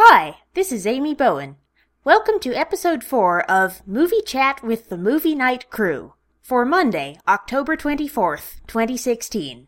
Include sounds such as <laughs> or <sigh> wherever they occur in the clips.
Hi, this is Amy Bowen. Welcome to episode 4 of Movie Chat with the Movie Night Crew for Monday, October 24th, 2016.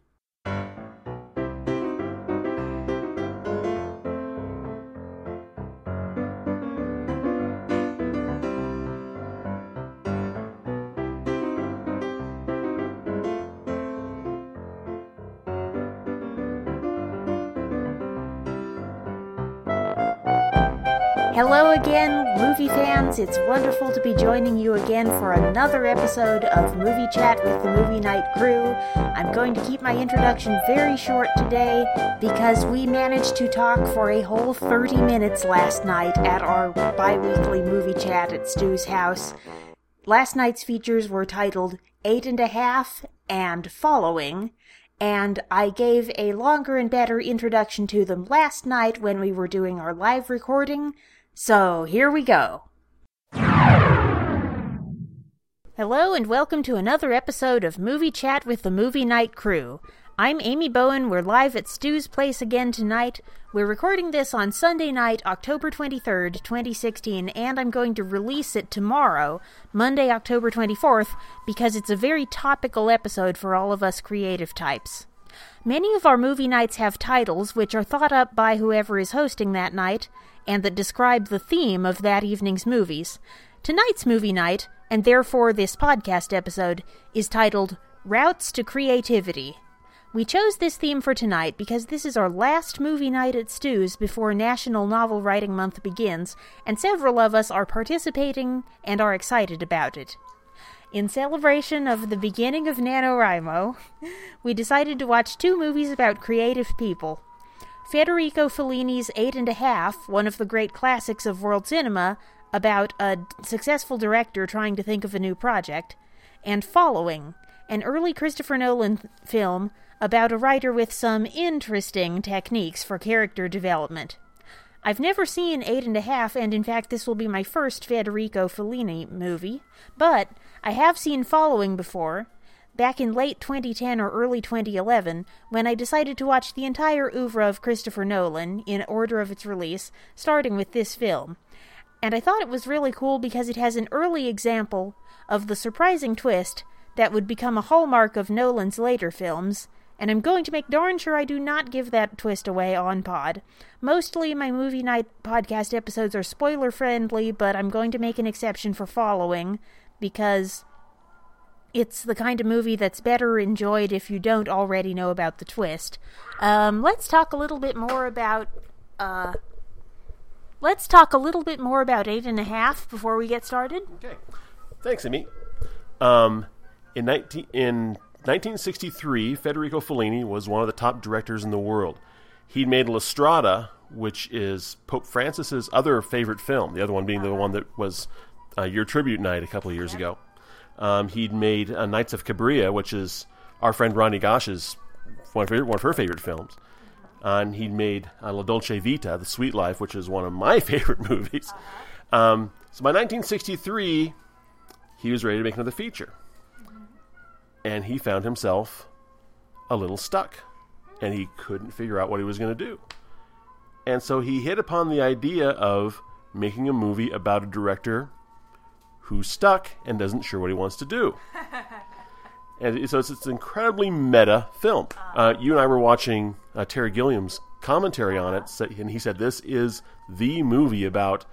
Again, movie fans. It's wonderful to be joining you again for another episode of Movie Chat with the Movie Night Crew. I'm going to keep my introduction very short today because we managed to talk for a whole 30 minutes last night at our bi weekly movie chat at Stu's house. Last night's features were titled Eight and a Half and Following, and I gave a longer and better introduction to them last night when we were doing our live recording. So here we go. Hello and welcome to another episode of Movie Chat with the Movie Night Crew. I'm Amy Bowen. We're live at Stu's place again tonight. We're recording this on Sunday night, October 23rd, 2016, and I'm going to release it tomorrow, Monday, October 24th, because it's a very topical episode for all of us creative types. Many of our movie nights have titles which are thought up by whoever is hosting that night and that describe the theme of that evening's movies. Tonight's movie night, and therefore this podcast episode, is titled Routes to Creativity. We chose this theme for tonight because this is our last movie night at Stu's before National Novel Writing Month begins, and several of us are participating and are excited about it. In celebration of the beginning of NaNoWriMo, <laughs> we decided to watch two movies about creative people. Federico Fellini's Eight and a Half, one of the great classics of world cinema, about a successful director trying to think of a new project, and Following, an early Christopher Nolan film about a writer with some interesting techniques for character development. I've never seen Eight and a Half, and in fact, this will be my first Federico Fellini movie, but I have seen Following before, back in late 2010 or early 2011 when I decided to watch the entire oeuvre of Christopher Nolan in order of its release, starting with this film. And I thought it was really cool because it has an early example of the surprising twist that would become a hallmark of Nolan's later films, and I'm going to make darn sure I do not give that twist away on pod. Mostly my movie night podcast episodes are spoiler friendly, but I'm going to make an exception for following because it's the kind of movie that's better enjoyed if you don't already know about the twist. Um, let's talk a little bit more about. Uh, let's talk a little bit more about Eight and a Half before we get started. Okay, thanks, Amy. Um, in 19, in 1963, Federico Fellini was one of the top directors in the world. He'd made La Strada, which is Pope Francis's other favorite film. The other one being the one that was uh, your tribute night a couple of years ago. Um, he'd made uh, Nights of Cabiria, which is our friend Ronnie Gosh's one of her, one of her favorite films. And he'd made uh, La Dolce Vita, The Sweet Life, which is one of my <laughs> favorite movies. Um, so by 1963, he was ready to make another feature. And he found himself a little stuck. And he couldn't figure out what he was going to do. And so he hit upon the idea of making a movie about a director who's stuck and doesn't sure what he wants to do. <laughs> and so it's, it's an incredibly meta film. Uh, you and I were watching uh, Terry Gilliam's commentary on it, and he said this is the movie about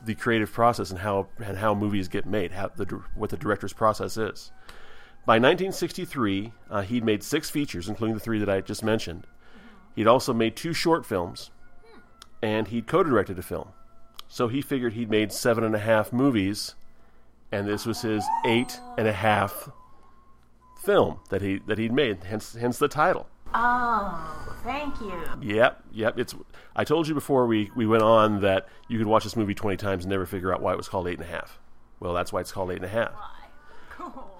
the creative process and how and how movies get made, how the what the director's process is. By 1963, uh, he'd made six features, including the three that I just mentioned. He'd also made two short films, and he'd co-directed a film. So he figured he'd made seven and a half movies and this was his eight and a half film that he that he'd made. Hence, hence the title. Oh, thank you. Yep, yep. It's. I told you before we we went on that you could watch this movie twenty times and never figure out why it was called eight and a half. Well, that's why it's called eight and a half. <laughs> Cool.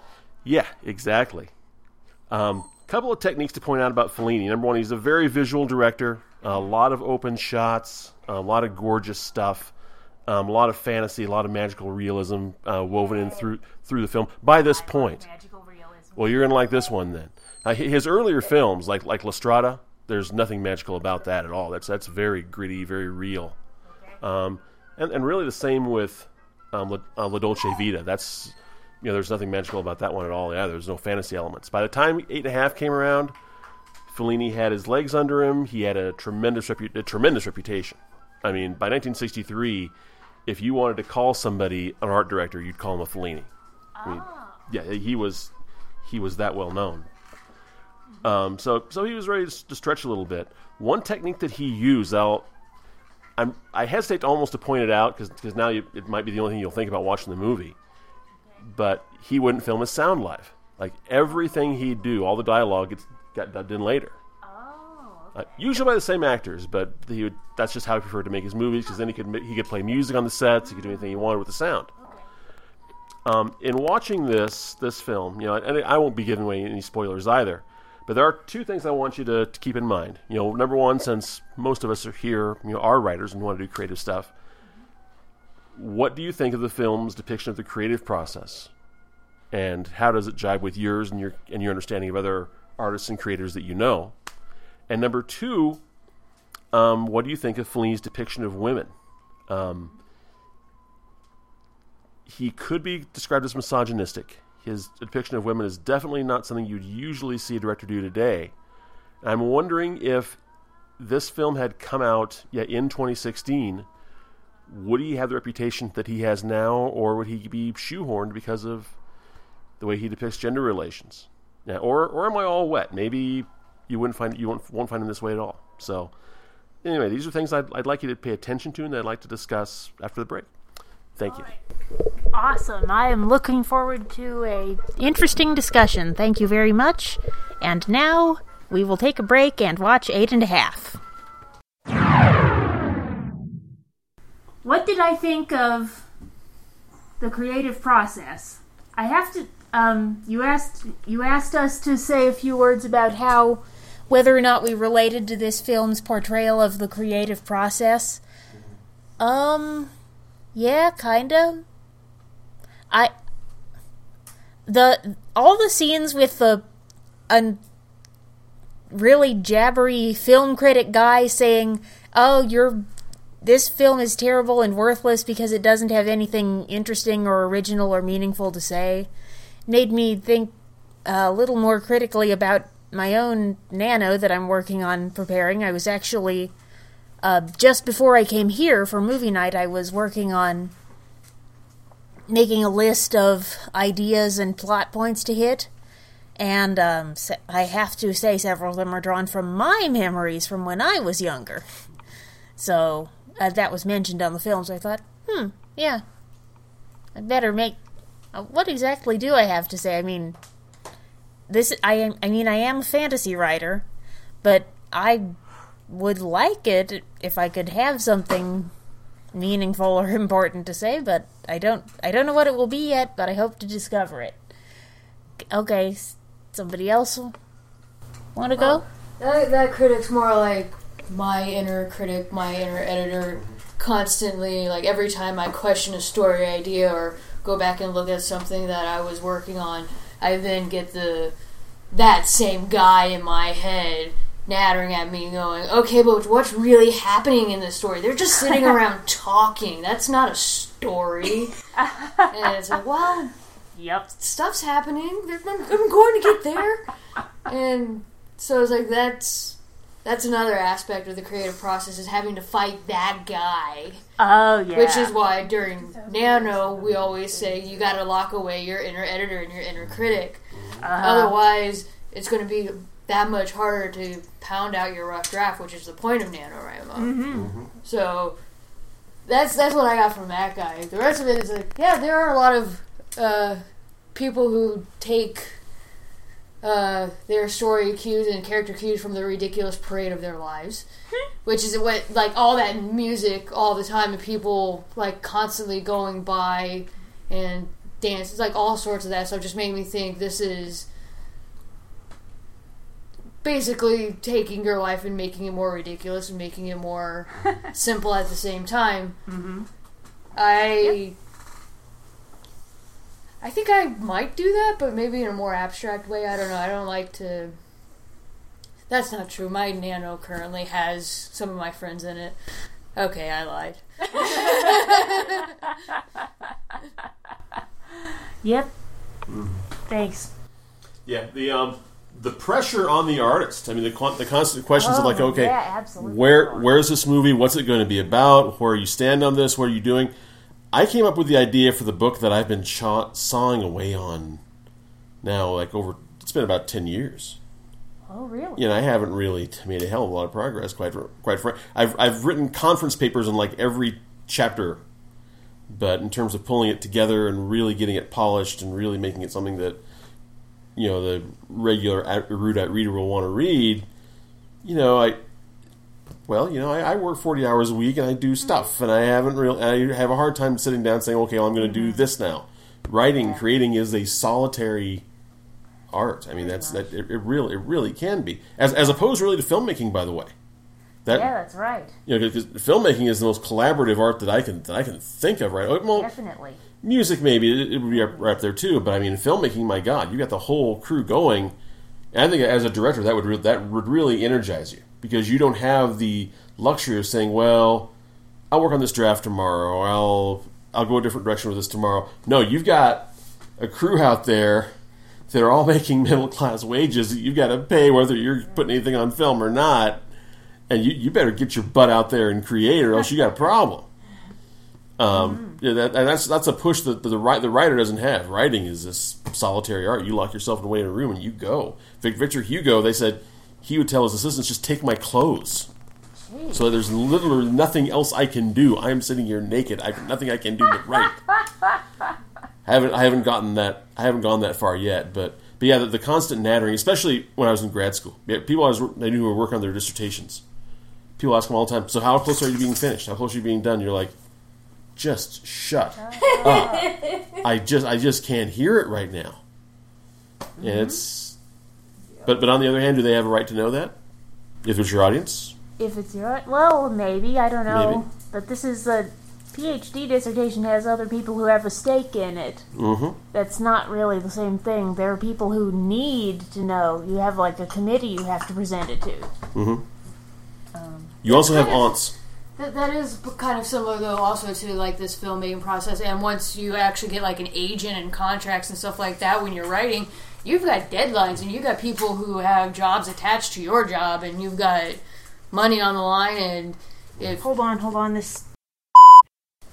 Yeah, exactly. Um, couple of techniques to point out about Fellini. Number one, he's a very visual director. A lot of open shots, a lot of gorgeous stuff. Um, a lot of fantasy, a lot of magical realism uh, woven in through through the film. By this point, well, you're gonna like this one then. Uh, his earlier films, like like La Strada, there's nothing magical about that at all. That's that's very gritty, very real. Um, and, and really the same with um, La, uh, La Dolce Vita. That's you know, there's nothing magical about that one at all. Yeah, there's no fantasy elements. By the time Eight and a Half came around, Fellini had his legs under him. He had a tremendous repu- a tremendous reputation. I mean, by 1963, if you wanted to call somebody an art director, you'd call him a Fellini. I mean, yeah, he was he was that well known. Um, so so he was ready to, to stretch a little bit. One technique that he used, I'll I'm, I hesitate to almost to point it out because now you, it might be the only thing you'll think about watching the movie. But he wouldn't film his sound live. Like everything he'd do, all the dialogue gets got dubbed in later. Uh, usually by the same actors, but he would, that's just how he preferred to make his movies because then he could he could play music on the sets, he could do anything he wanted with the sound. Um, in watching this this film, you know, and I won't be giving away any spoilers either, but there are two things I want you to, to keep in mind. You know, number one, since most of us are here, you know, are writers and want to do creative stuff, what do you think of the film's depiction of the creative process, and how does it jibe with yours and your and your understanding of other artists and creators that you know? And number two, um, what do you think of Fellini's depiction of women? Um, he could be described as misogynistic. His depiction of women is definitely not something you'd usually see a director do today. I'm wondering if this film had come out yeah, in 2016, would he have the reputation that he has now, or would he be shoehorned because of the way he depicts gender relations? Yeah, or, or am I all wet? Maybe you wouldn't find you won't, won't find them this way at all. So, anyway, these are things I'd, I'd like you to pay attention to and I'd like to discuss after the break. Thank you. Awesome. I am looking forward to a interesting discussion. Thank you very much. And now we will take a break and watch Eight and a Half. What did I think of the creative process? I have to. Um, you asked you asked us to say a few words about how whether or not we related to this film's portrayal of the creative process. Um, yeah, kinda. I the all the scenes with the a really jabbery film critic guy saying, "Oh, you're this film is terrible and worthless because it doesn't have anything interesting or original or meaningful to say," made me think a little more critically about my own nano that I'm working on preparing. I was actually uh, just before I came here for movie night, I was working on making a list of ideas and plot points to hit. And um, I have to say, several of them are drawn from my memories from when I was younger. So uh, that was mentioned on the film, so I thought, hmm, yeah, I better make. Uh, what exactly do I have to say? I mean, this I am. I mean, I am a fantasy writer, but I would like it if I could have something meaningful or <laughs> important to say, but I don't I don't know what it will be yet, but I hope to discover it. Okay, somebody else want to go? That, that critic's more like my inner critic, my inner editor, constantly like every time I question a story idea or go back and look at something that I was working on, I then get the that same guy in my head nattering at me, going, "Okay, but what's really happening in this story? They're just sitting <laughs> around talking. That's not a story." and it's like, well, yep, stuff's happening. I'm going to get there, <laughs> and so it's like that's that's another aspect of the creative process is having to fight that guy. Oh yeah. Which is why during Nano we always say you got to lock away your inner editor and your inner critic. Uh-huh. Otherwise, it's going to be that much harder to pound out your rough draft, which is the point of NaNoWriMo. Mm-hmm. Mm-hmm. So that's that's what I got from that guy. The rest of it is like, yeah, there are a lot of uh, people who take uh, their story cues and character cues from the ridiculous parade of their lives, hmm. which is what like all that music all the time and people like constantly going by and dance. It's like all sorts of that stuff just made me think this is basically taking your life and making it more ridiculous and making it more <laughs> simple at the same time. Mm-hmm. I. Yep. I think I might do that, but maybe in a more abstract way. I don't know. I don't like to. That's not true. My Nano currently has some of my friends in it, Okay, I lied. Yep. Thanks. Yeah, the um, the pressure on the artist. I mean, the the constant questions of Oh, like, okay, yeah, where where's this movie? What's it going to be about? Where are you stand on this? What are you doing? I came up with the idea for the book that I've been chaw- sawing away on now, like over. It's been about ten years. Oh, really? You know, I haven't really made a hell of a lot of progress. Quite quite frank, I've I've written conference papers on like every chapter, but in terms of pulling it together and really getting it polished and really making it something that you know the regular erudite reader will want to read, you know, I well, you know, I, I work forty hours a week and I do stuff, and I haven't really I have a hard time sitting down saying, okay, well, I'm going to do mm-hmm. this now. Writing, creating is a solitary art. I mean, that's that it, it really it really can be as as opposed really to filmmaking. By the way, that Yeah, that's right. you know because filmmaking is the most collaborative art that I can that I can think of. Right? Well, Definitely. music maybe it, it would be up, mm-hmm. right up there too. But I mean, filmmaking, my God, you got the whole crew going. And I think as a director, that would re- that would really energize you because you don't have the luxury of saying, "Well, I'll work on this draft tomorrow. I'll I'll go a different direction with this tomorrow." No, you've got a crew out there that are all <laughs> making middle class wages that you've got to pay whether you're putting anything on film or not. And you, you better get your butt out there and create, or else you got a problem. Um, yeah, that, and that's that's a push that the, the the writer doesn't have. Writing is this solitary art. You lock yourself away in a room and you go. Victor Hugo, they said he would tell his assistants, "Just take my clothes." So there's literally nothing else I can do. I am sitting here naked. I've nothing I can do but write. <laughs> I haven't I haven't gotten that I haven't gone that far yet, but but yeah, the, the constant nattering, especially when I was in grad school. Yeah, People I was I knew who were working on their dissertations. People ask them all the time. So how close are you being finished? How close are you being done? You're like, just shut up. <laughs> I just I just can't hear it right now. And it's but but on the other hand, do they have a right to know that? If it's your audience? If it's your well, maybe I don't know. Maybe. But this is a PhD dissertation has other people who have a stake in it. Mm-hmm. That's not really the same thing. There are people who need to know. You have like a committee you have to present it to. Mm-hmm. You also have aunts. That, that is kind of similar, though, also to like this filmmaking process. And once you actually get like an agent and contracts and stuff like that, when you're writing, you've got deadlines and you've got people who have jobs attached to your job, and you've got money on the line. And if Hold on, hold on. This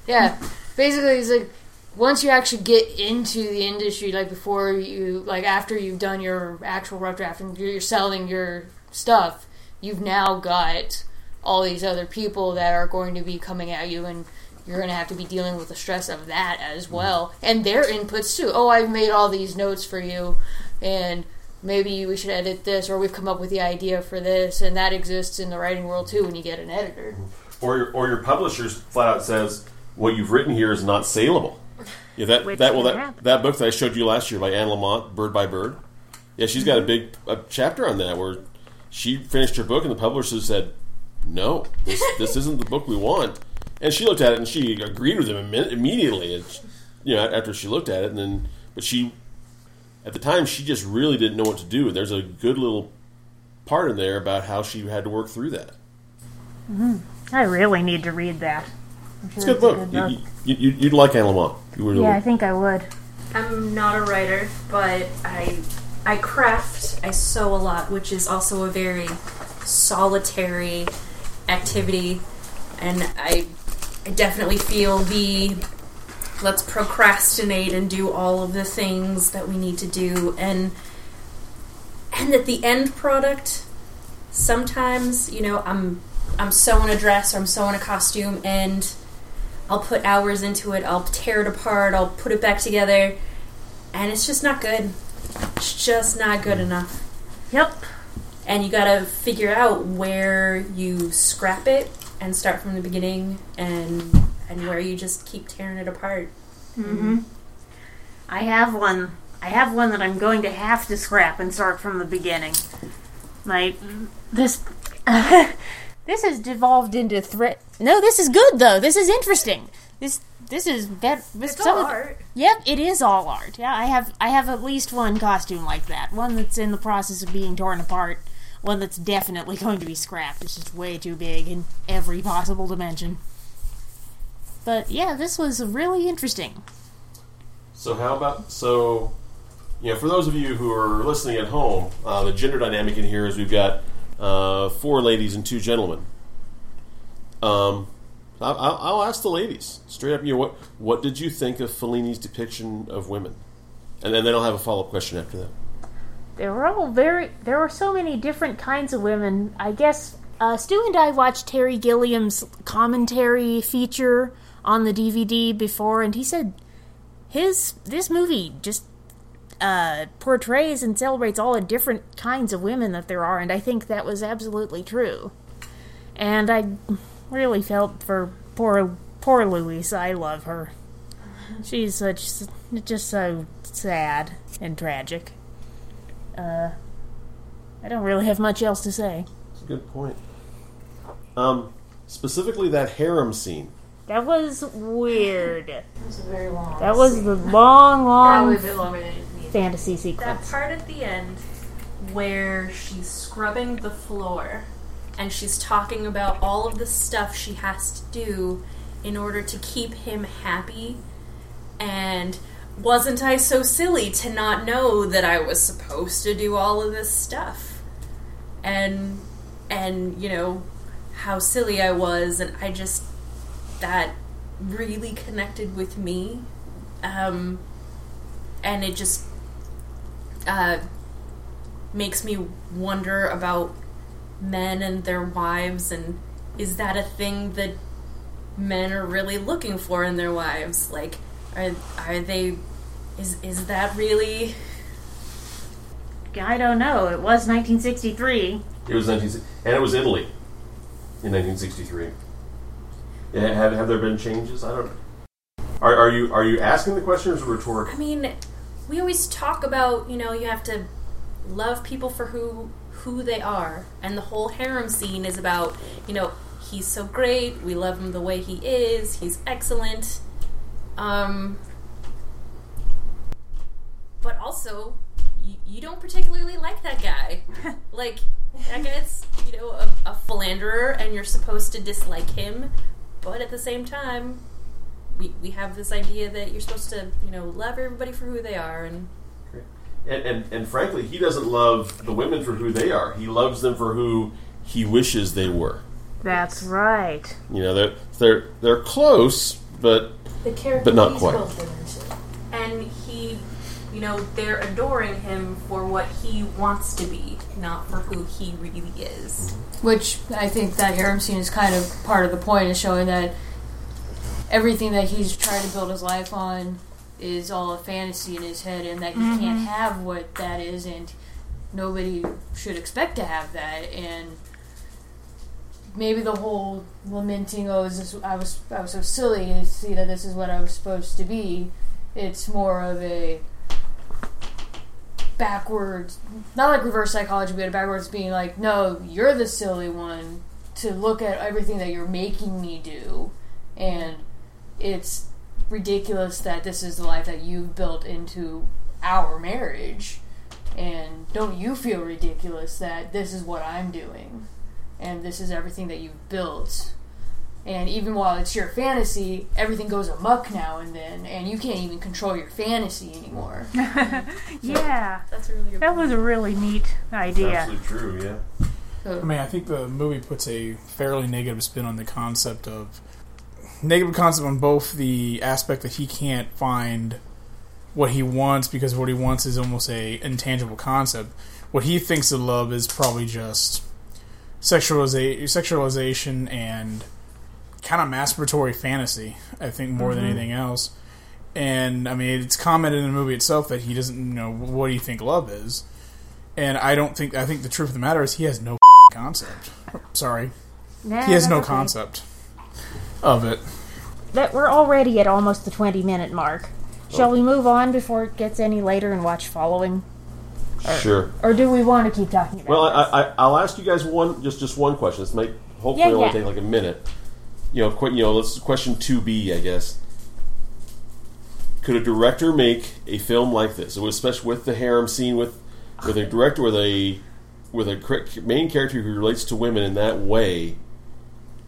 yeah, basically, it's like once you actually get into the industry, like before you, like after you've done your actual rough draft and you're selling your stuff, you've now got all these other people that are going to be coming at you and you're going to have to be dealing with the stress of that as mm-hmm. well and their inputs too oh i've made all these notes for you and maybe we should edit this or we've come up with the idea for this and that exists in the writing world too when you get an editor mm-hmm. or your, or your publisher's flat out says what you've written here is not saleable. Yeah, that Which that well that happen. that book that I showed you last year by Anne Lamott, Bird by Bird. Yeah, she's got a mm-hmm. big a chapter on that where she finished her book and the publisher said, "No, this this isn't the book we want." And she looked at it and she agreed with him imme- immediately. And she- you know, after she looked at it, and then but she at the time she just really didn't know what to do. There's a good little part in there about how she had to work through that. Mm-hmm. I really need to read that. I'm sure It's a good book. You, you, you, you'd like Anne Lamott. You would yeah, I think I would. I'm not a writer, but I I craft, I sew a lot, which is also a very solitary activity, and I I definitely feel the let's procrastinate and do all of the things that we need to do and and that the end product sometimes, you know, I'm I'm sewing a dress or I'm sewing a costume and I'll put hours into it. I'll tear it apart. I'll put it back together, and it's just not good. It's just not good enough. Yep. And you gotta figure out where you scrap it and start from the beginning, and and where you just keep tearing it apart. Mm-hmm. I have one. I have one that I'm going to have to scrap and start from the beginning. My this <laughs> this has devolved into threat. No, this is good though. This is interesting. This this is bet. This It's all art. Yep, it is all art. Yeah, I have I have at least one costume like that. One that's in the process of being torn apart. One that's definitely going to be scrapped. It's just way too big in every possible dimension. But yeah, this was really interesting. So how about so? You know, for those of you who are listening at home, uh, the gender dynamic in here is we've got uh, four ladies and two gentlemen. Um, I'll, ask the ladies straight up. You know, what what did you think of Fellini's depiction of women? And then then I'll have a follow up question after that. They were all very. There were so many different kinds of women. I guess uh, Stu and I watched Terry Gilliam's commentary feature on the DVD before, and he said his this movie just uh, portrays and celebrates all the different kinds of women that there are, and I think that was absolutely true. And I really felt for poor poor Louise. I love her. She's such just so sad and tragic. Uh, I don't really have much else to say. That's a good point. Um, specifically that harem scene. That was weird. It was a very long. That was the long, probably long a bit longer than it needed. fantasy That sequence. part at the end where she's scrubbing the floor and she's talking about all of the stuff she has to do in order to keep him happy and wasn't I so silly to not know that I was supposed to do all of this stuff? And and you know how silly I was and I just that really connected with me. Um and it just uh, makes me wonder about men and their wives and is that a thing that men are really looking for in their wives like are are they is is that really I don't know. It was 1963. It was 19, and it was Italy in 1963. Yeah, have, have there been changes? I don't. Are, are you are you asking the question or is it rhetorical? I mean we always talk about you know you have to love people for who who they are and the whole harem scene is about you know he's so great we love him the way he is he's excellent um but also you, you don't particularly like that guy <laughs> like that guy's you know a, a philanderer and you're supposed to dislike him but at the same time we, we have this idea that you're supposed to you know love everybody for who they are and And, and and frankly, he doesn't love the women for who they are. He loves them for who he wishes they were. That's right. You know, they're they're they're close, but The character But not quite. built them into. and he you know they're adoring him for what he wants to be not for who he really is Which I think that harem scene is kind of part of the point, is showing that everything that he's trying to build his life on is all a fantasy in his head, and that he can't mm-hmm. have what that is, and nobody should expect to have that. And maybe the whole lamenting, "Oh, is this, I was I was so silly to see that this is what I was supposed to be." It's more of a backwards, not like reverse psychology, but a backwards being like, no, you're the silly one to look at everything that you're making me do, and it's ridiculous that this is the life that you've built into our marriage, and don't you feel ridiculous that this is what I'm doing, and this is everything that you've built. And even while it's your fantasy, everything goes amuck now and then, and you can't even control your fantasy anymore. <laughs> Yeah. that's a really good That was a really neat idea. absolutely true. Yeah. So- I mean, I think the movie puts a fairly negative spin on the concept of negative concept on both the aspect that he can't find what he wants because what he wants is almost a intangible concept. What he thinks of love is probably just sexualiza- sexualization and kind of masturbatory fantasy. I think more than mm-hmm. anything else. And I mean, it's commented in the movie itself that he doesn't know what do you think love is. And I don't think I think the truth of the matter is he has no <laughs> concept. Sorry, Nah, he has no okay. concept of it. That we're already at almost the 20 minute mark. Shall oh. we move on before it gets any later and watch following? Sure. Or do we want to keep talking about Well, this? I, I, I'll ask you guys one, just just one question. This might hopefully Yeah, only yeah. take like a minute. You know, qu- you know, let's question two B, I guess. Could a director make a film like this? It was especially with the harem scene, with with a director with a with a main character who relates to women in that way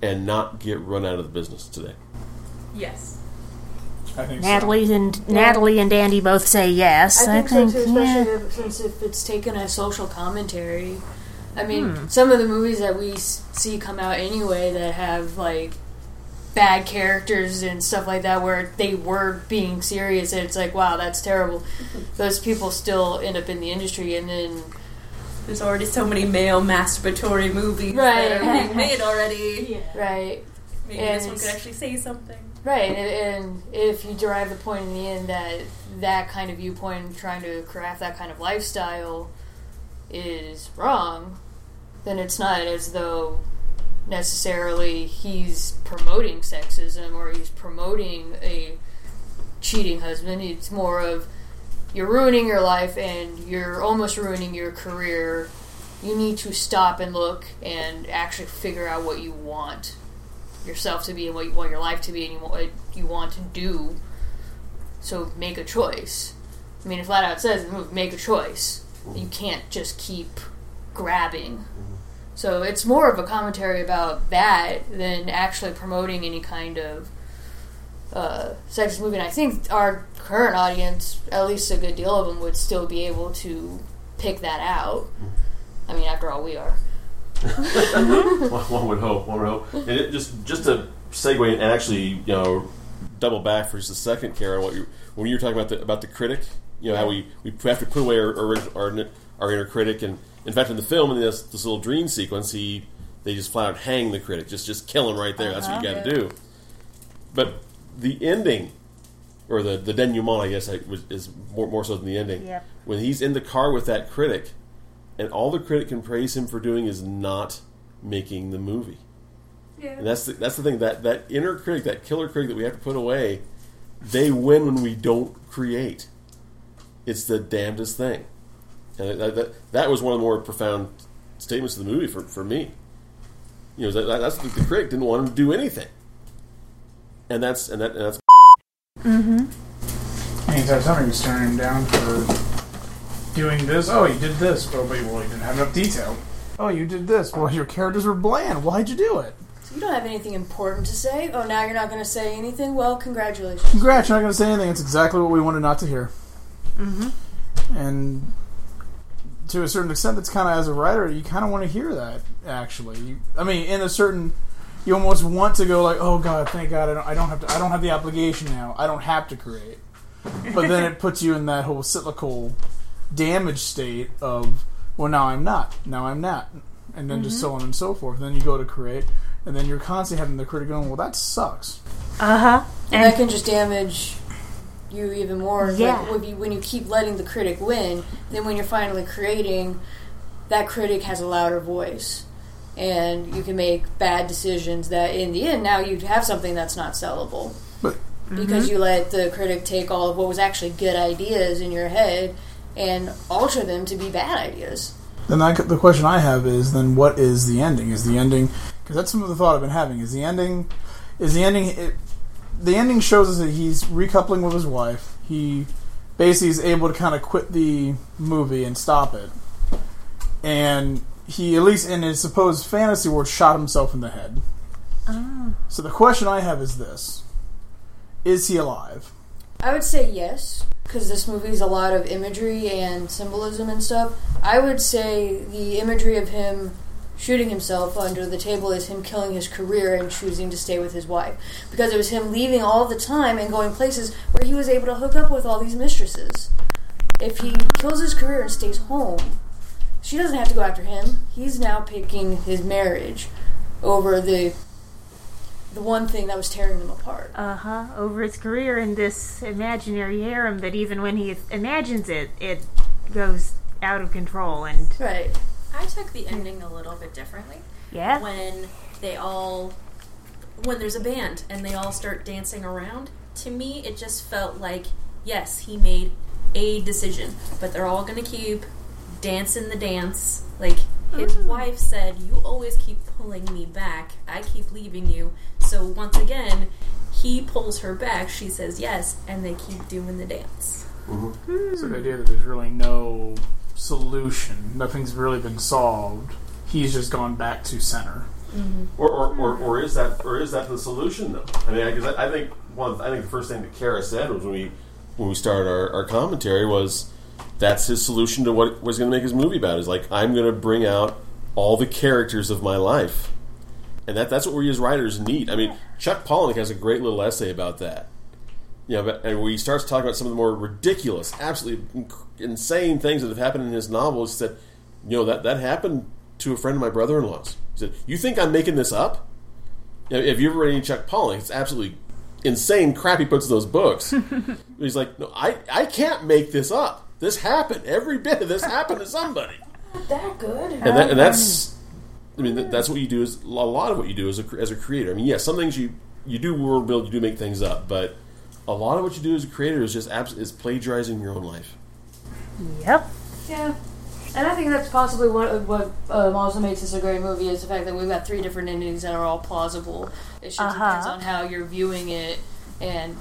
and not get run out of the business today. Yes. I think so. Natalie and Natalie and Andy both say yes. I think, so too, especially yeah. if, since if it's taken as social commentary. I mean, hmm. some of the movies that we see come out anyway that have like bad characters and stuff like that, where they were being serious, and it's like, wow, that's terrible. <laughs> Those people still end up in the industry, and then There's already so many male masturbatory movies Right. that are being made already. <laughs> right, Maybe And this one could actually say something. Right, and, and if you derive the point in the end that that kind of viewpoint trying to craft that kind of lifestyle is wrong, then it's not as though necessarily he's promoting sexism or he's promoting a cheating husband. It's more of you're ruining your life and you're almost ruining your career. You need to stop and look and actually figure out what you want yourself to be and what you want your life to be and you want, what you want to do. So make a choice. I mean, it flat out says in the movie, make a choice. You can't just keep grabbing. So it's more of a commentary about that than actually promoting any kind of uh, sexist movie. And I think our current audience, at least a good deal of them, would still be able to pick that out. I mean, after all, we are. One, mm-hmm. <laughs> one would hope. One would hope. And it, just just to segue and actually, you know, double back for just a second, Karen. What you when you were talking about the about the critic, you know, how we, we have to put away our our, our, our inner critic, and in fact, in the film, in this this little dream sequence, he they just flat out hang the critic, just just kill him right there. That's what you got to uh-huh. do. But the ending, or the the denouement, I guess, I, was, is more more so than the ending. Yep. When he's in the car with that critic, and all the critic can praise him for doing is not making the movie. Yeah. And that's the, that's the thing that that inner critic, that killer critic that we have to put away, they win when we don't create. It's the damnedest thing, and that, that, that was one of the more profound statements of the movie for, for me. You know, that, that's the, the critic didn't want him to do anything, and that's and that and that's The entire time he was turning him down for doing this. Oh, you did this. Oh, but well, you didn't have enough detail. Oh, you did this. Well, your characters were bland. Why'd you do it? You don't have anything important to say? Oh, now you're not going to say anything? Well, congratulations. Congrats, you're not going to say anything. It's exactly what we wanted not to hear. Mm-hmm. And to a certain extent, it's kind of as a writer, you kind of want to hear that. Actually, you, I mean, in a certain, you almost want to go like, "Oh God, thank God, I don't, I don't have to, I don't have the obligation now. I don't have to create." But then it <laughs> puts you in that whole cyclical damage state of, "Well, now I'm not. Now I'm not," and then just so on and so forth. then you go to create, and then you're constantly having the critic going, "Well, that sucks." Uh huh. And that can just damage you even more. Yeah. Like, when, you, when you keep letting the critic win, then when you're finally creating, that critic has a louder voice. And you can make bad decisions that, in the end, now you have something that's not sellable. But Because you let the critic take all of what was actually good ideas in your head and alter them to be bad ideas. Then I, the question I have is then what is the ending? Is the ending because that's some of the thought I've been having. Is the ending is the ending it, the ending shows us that he's recoupling with his wife. He basically is able to kind of quit the movie and stop it, and he at least in his supposed fantasy world shot himself in the head. Ah. So the question I have is this: Is he alive? I would say yes, because this movie is a lot of imagery and symbolism and stuff. I would say the imagery of him shooting himself under the table is him killing his career and choosing to stay with his wife. Because it was him leaving all the time and going places where he was able to hook up with all these mistresses. If he kills his career and stays home, she doesn't have to go after him. He's now picking his marriage over the the one thing that was tearing them apart. Uh huh. Over his career in this imaginary harem that even when he imagines it, it goes out of control. And Right. I took the ending a little bit differently. yeah, When they all, when there's a band and they all start dancing around, to me it just felt like, yes, he made a decision, but they're all gonna keep dancing the dance. Like, his wife said, You always keep pulling me back, I keep leaving you. So once again, he pulls her back, she says yes, and they keep doing the dance. Mm-hmm. Hmm. So the idea that there's really no solution. Nothing's really been solved. He's just gone back to center. Mm-hmm. Or, or, or, or is that or is that the solution though? I mean, because I, I think one I think the first thing that Kara said was when we when we started our, our commentary was that's his solution to what was going to make his movie about is like I'm going to bring out all the characters of my life, and that that's what we as writers need. I mean, Chuck Palahniuk has a great little essay about that. You know, but, and when he starts talking about some of the more ridiculous, absolutely insane things that have happened in his novels, he said, you know, that, that happened to a friend of my brother-in-law's. He said, you think I'm making this up? You know, if you ever read any Chuck Palahniuk, it's absolutely insane crap he puts in those books. <laughs> He's like, no, I, I can't make this up. This happened. Every bit of this happened to somebody. that good. And, that, and that's, I mean, that's what you do. Is a lot of what you do as a, as a creator. I mean, yes, some things you you do world build, you do make things up, but a lot of what you do as a creator is just abs- is plagiarizing your own life. Yep. Yeah. And I think that's possibly what what um, also makes this a great movie is the fact that we've got three different endings that are all plausible. It just Uh-huh. depends on how you're viewing it, and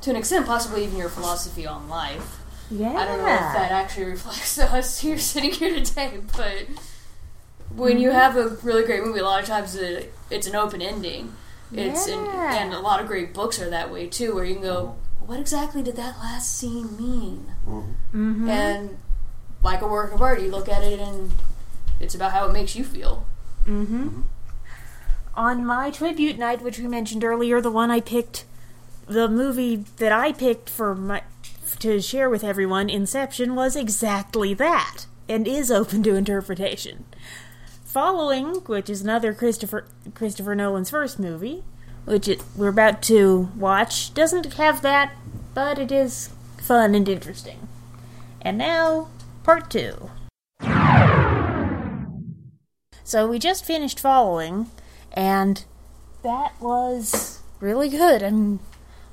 to an extent, possibly even your philosophy on life. Yeah. I don't know if that actually reflects <laughs> us here sitting here today, but when you have a really great movie, a lot of times it, it's an open ending. It's an, Yeah. and a lot of great books are that way too, where you can go, "What exactly did that last scene mean?" Mm-hmm. And like a work of art, you look at it and it's about how it makes you feel. Mm-hmm. On my tribute night, which we mentioned earlier, the one I picked, the movie that I picked for my to share with everyone, Inception, was exactly that, and is open to interpretation. Following, which is another Christopher Christopher Nolan's first movie, which it, we're about to watch, doesn't have that, but it is fun and interesting. And now, part two. So we just finished following, and that was really good. I mean,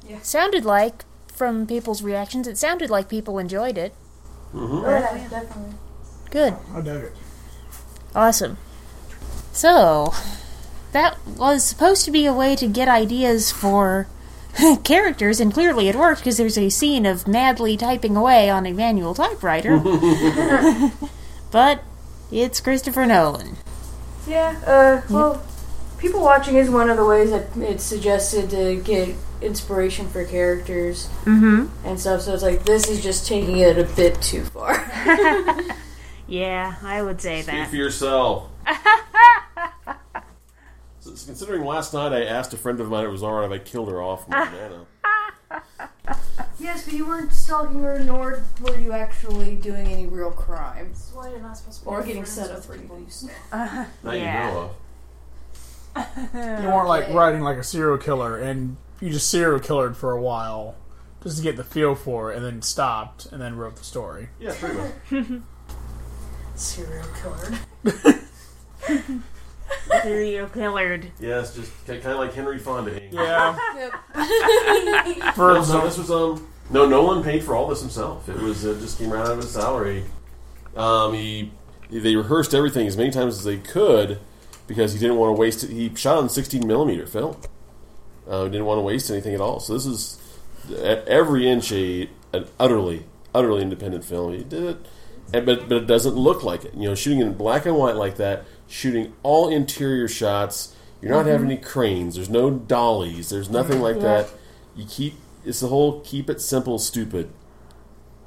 Yeah. sounded like from people's reactions, it sounded like people enjoyed it. Mm-hmm. Oh, yeah, definitely. Good, I dug it. awesome. So that was supposed to be a way to get ideas for <laughs> characters, and clearly it worked because there's a scene of madly typing away on a manual typewriter. <laughs> but it's Christopher Nolan. Yeah, uh, well, people watching is one of the ways that it's suggested to get inspiration for characters Mm-hmm. and stuff, so it's like, this is just taking it a bit too far. <laughs> Yeah, I would say Speak that. for yourself. So, so considering last night I asked a friend of mine it was alright if I killed her off. Man, <laughs> yes, but you weren't stalking her, nor were you actually doing any real crime. That's why you're not supposed to be Or friends getting set up with for people anything. you stalk. <laughs> Uh-huh. now Yeah. you know of. <laughs> You weren't like Okay. writing like a serial killer, and you just serial killered for a while, just to get the feel for it, and then stopped, and then wrote the story. Yeah, pretty much. Serial killer. Serial killered. Yeah, it's just kind of like Henry Fonda. Yeah, <laughs> for No, <laughs> so this was um no Nolan paid for all this himself. It was uh, just came right out of his salary. Um, he they rehearsed everything as many times as they could because he didn't want to waste it. He shot on 16 millimeter film. Uh, he didn't want to waste anything at all. So this is at every inch a an utterly utterly independent film. He did it, and, but but it doesn't look like it. You know, shooting in black and white like that, shooting all interior shots. You're not having any cranes. There's no dollies. There's nothing like that. You keep it's the whole keep it simple, stupid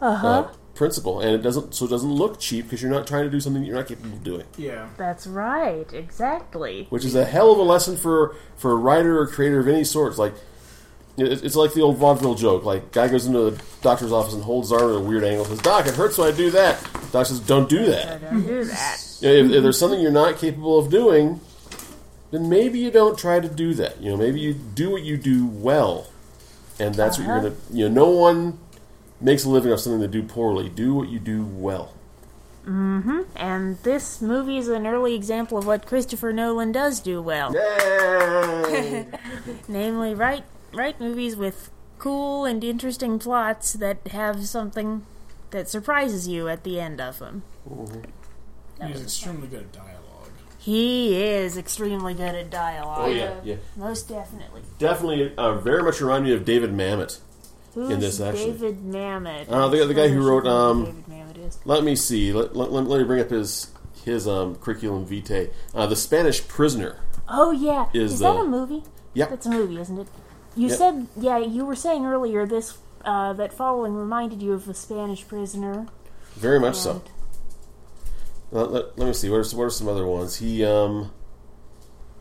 Uh-huh. uh, principle, and it doesn't so it doesn't look cheap because you're not trying to do something you're not capable of doing. yeah. That's right, exactly. Which is a hell of a lesson for for a writer or creator of any sort. It's like it- it's like the old vaudeville joke. Like guy goes into the doctor's office and holds his arm at a weird angle. Says, "Doc, it hurts when I do that." Doc says, "Don't do that." Don't do that. If, if there's something you're not capable of doing, then maybe you don't try to do that. You know, maybe you do what you do well, and that's what you're Uh-huh. gonna. You know, no one makes a living off something they do poorly. Do what you do well. Mm-hmm. And this movie is an early example of what Christopher Nolan does do well. Yay! <laughs> Namely, write write movies with cool and interesting plots that have something that surprises you at the end of them. He's extremely good at dialogue. He is extremely good at dialogue. oh yeah, yeah, Most definitely. definitely. Uh, very much remind me of David Mamet. Who's this, actually. David Mamet? Uh, the- the guy who wrote, um, David Mamet. it is. Let me see. Let, let, let me bring up his his um, curriculum vitae. Uh, the Spanish Prisoner. Oh yeah, Is, is, that uh, a movie? Yep. That's a movie, isn't it? You Yep. said yeah. You were saying earlier this uh, that following reminded you of the Spanish Prisoner. Very much so. Let, let, let me see. What are, some- what are some other ones? He, um,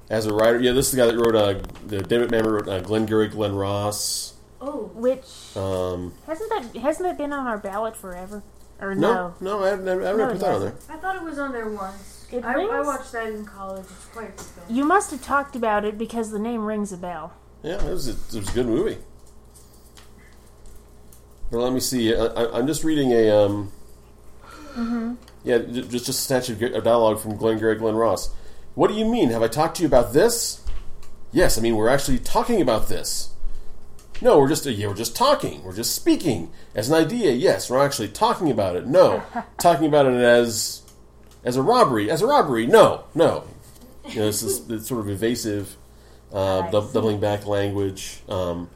as a writer, yeah, this is the guy that wrote, uh, the David Mamet wrote uh, Glengarry Glen Ross. Oh, which Um, hasn't that hasn't that been on our ballot forever? Or no, no? no, I haven't, I haven't No, put that on there. I thought it was on there once. It I, I watched that in college. It's quite a film. You must have talked about it because the name rings a bell. Yeah, it was, a, it was a good movie. Well, let me see. I, I, I'm just reading a, um, yeah, just, just a snatch of a dialogue from Glengarry Glen Ross. What do you mean? Have I talked to you about this? Yes, I mean we're actually talking about this. No, we're just yeah, we're just talking. We're just speaking as an idea. Yes, we're actually talking about it. No, <laughs> talking about it as as a robbery. As a robbery. No, no. You know, this is it's sort of evasive, uh, dub- doubling back language. Um,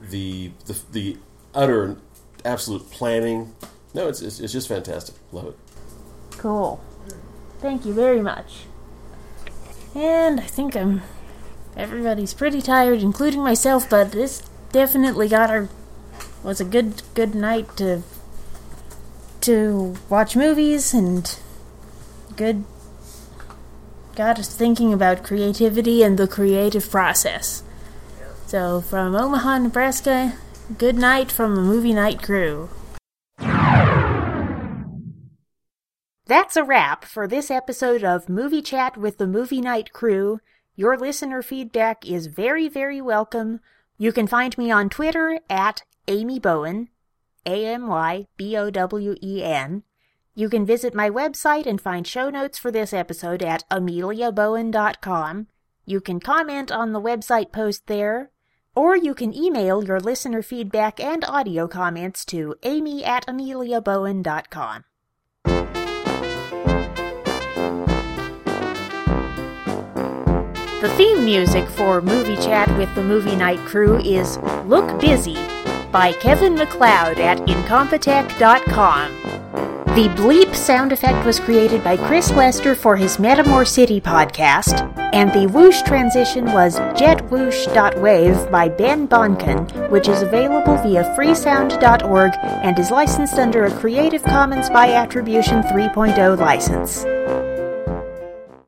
the, the the utter absolute planning. No, it's, it's it's just fantastic. Love it. Cool. Thank you very much. And I think I'm. Everybody's pretty tired, including myself, but this definitely got our. was a good good night to. to watch movies and. good. Got us thinking about creativity and the creative process. So, from Omaha, Nebraska, good night from the movie night crew. That's a wrap for this episode of Movie Chat with the Movie Night Crew. Your listener feedback is very, very welcome. You can find me on Twitter at Amy Bowen, A M Y B O W E N. You can visit my website and find show notes for this episode at ameliabowen.com. You can comment on the website post there, or you can email your listener feedback and audio comments to amy at ameliabowen.com. The theme music for Movie Chat with the Movie Night Crew is Look Busy by Kevin MacLeod at Incompetech.com. The bleep sound effect was created by Chris Lester for his Metamor City podcast, and the whoosh transition was jetwhoosh.wave by Ben Bonkin, which is available via freesound.org and is licensed under a Creative Commons by Attribution 3.0 license.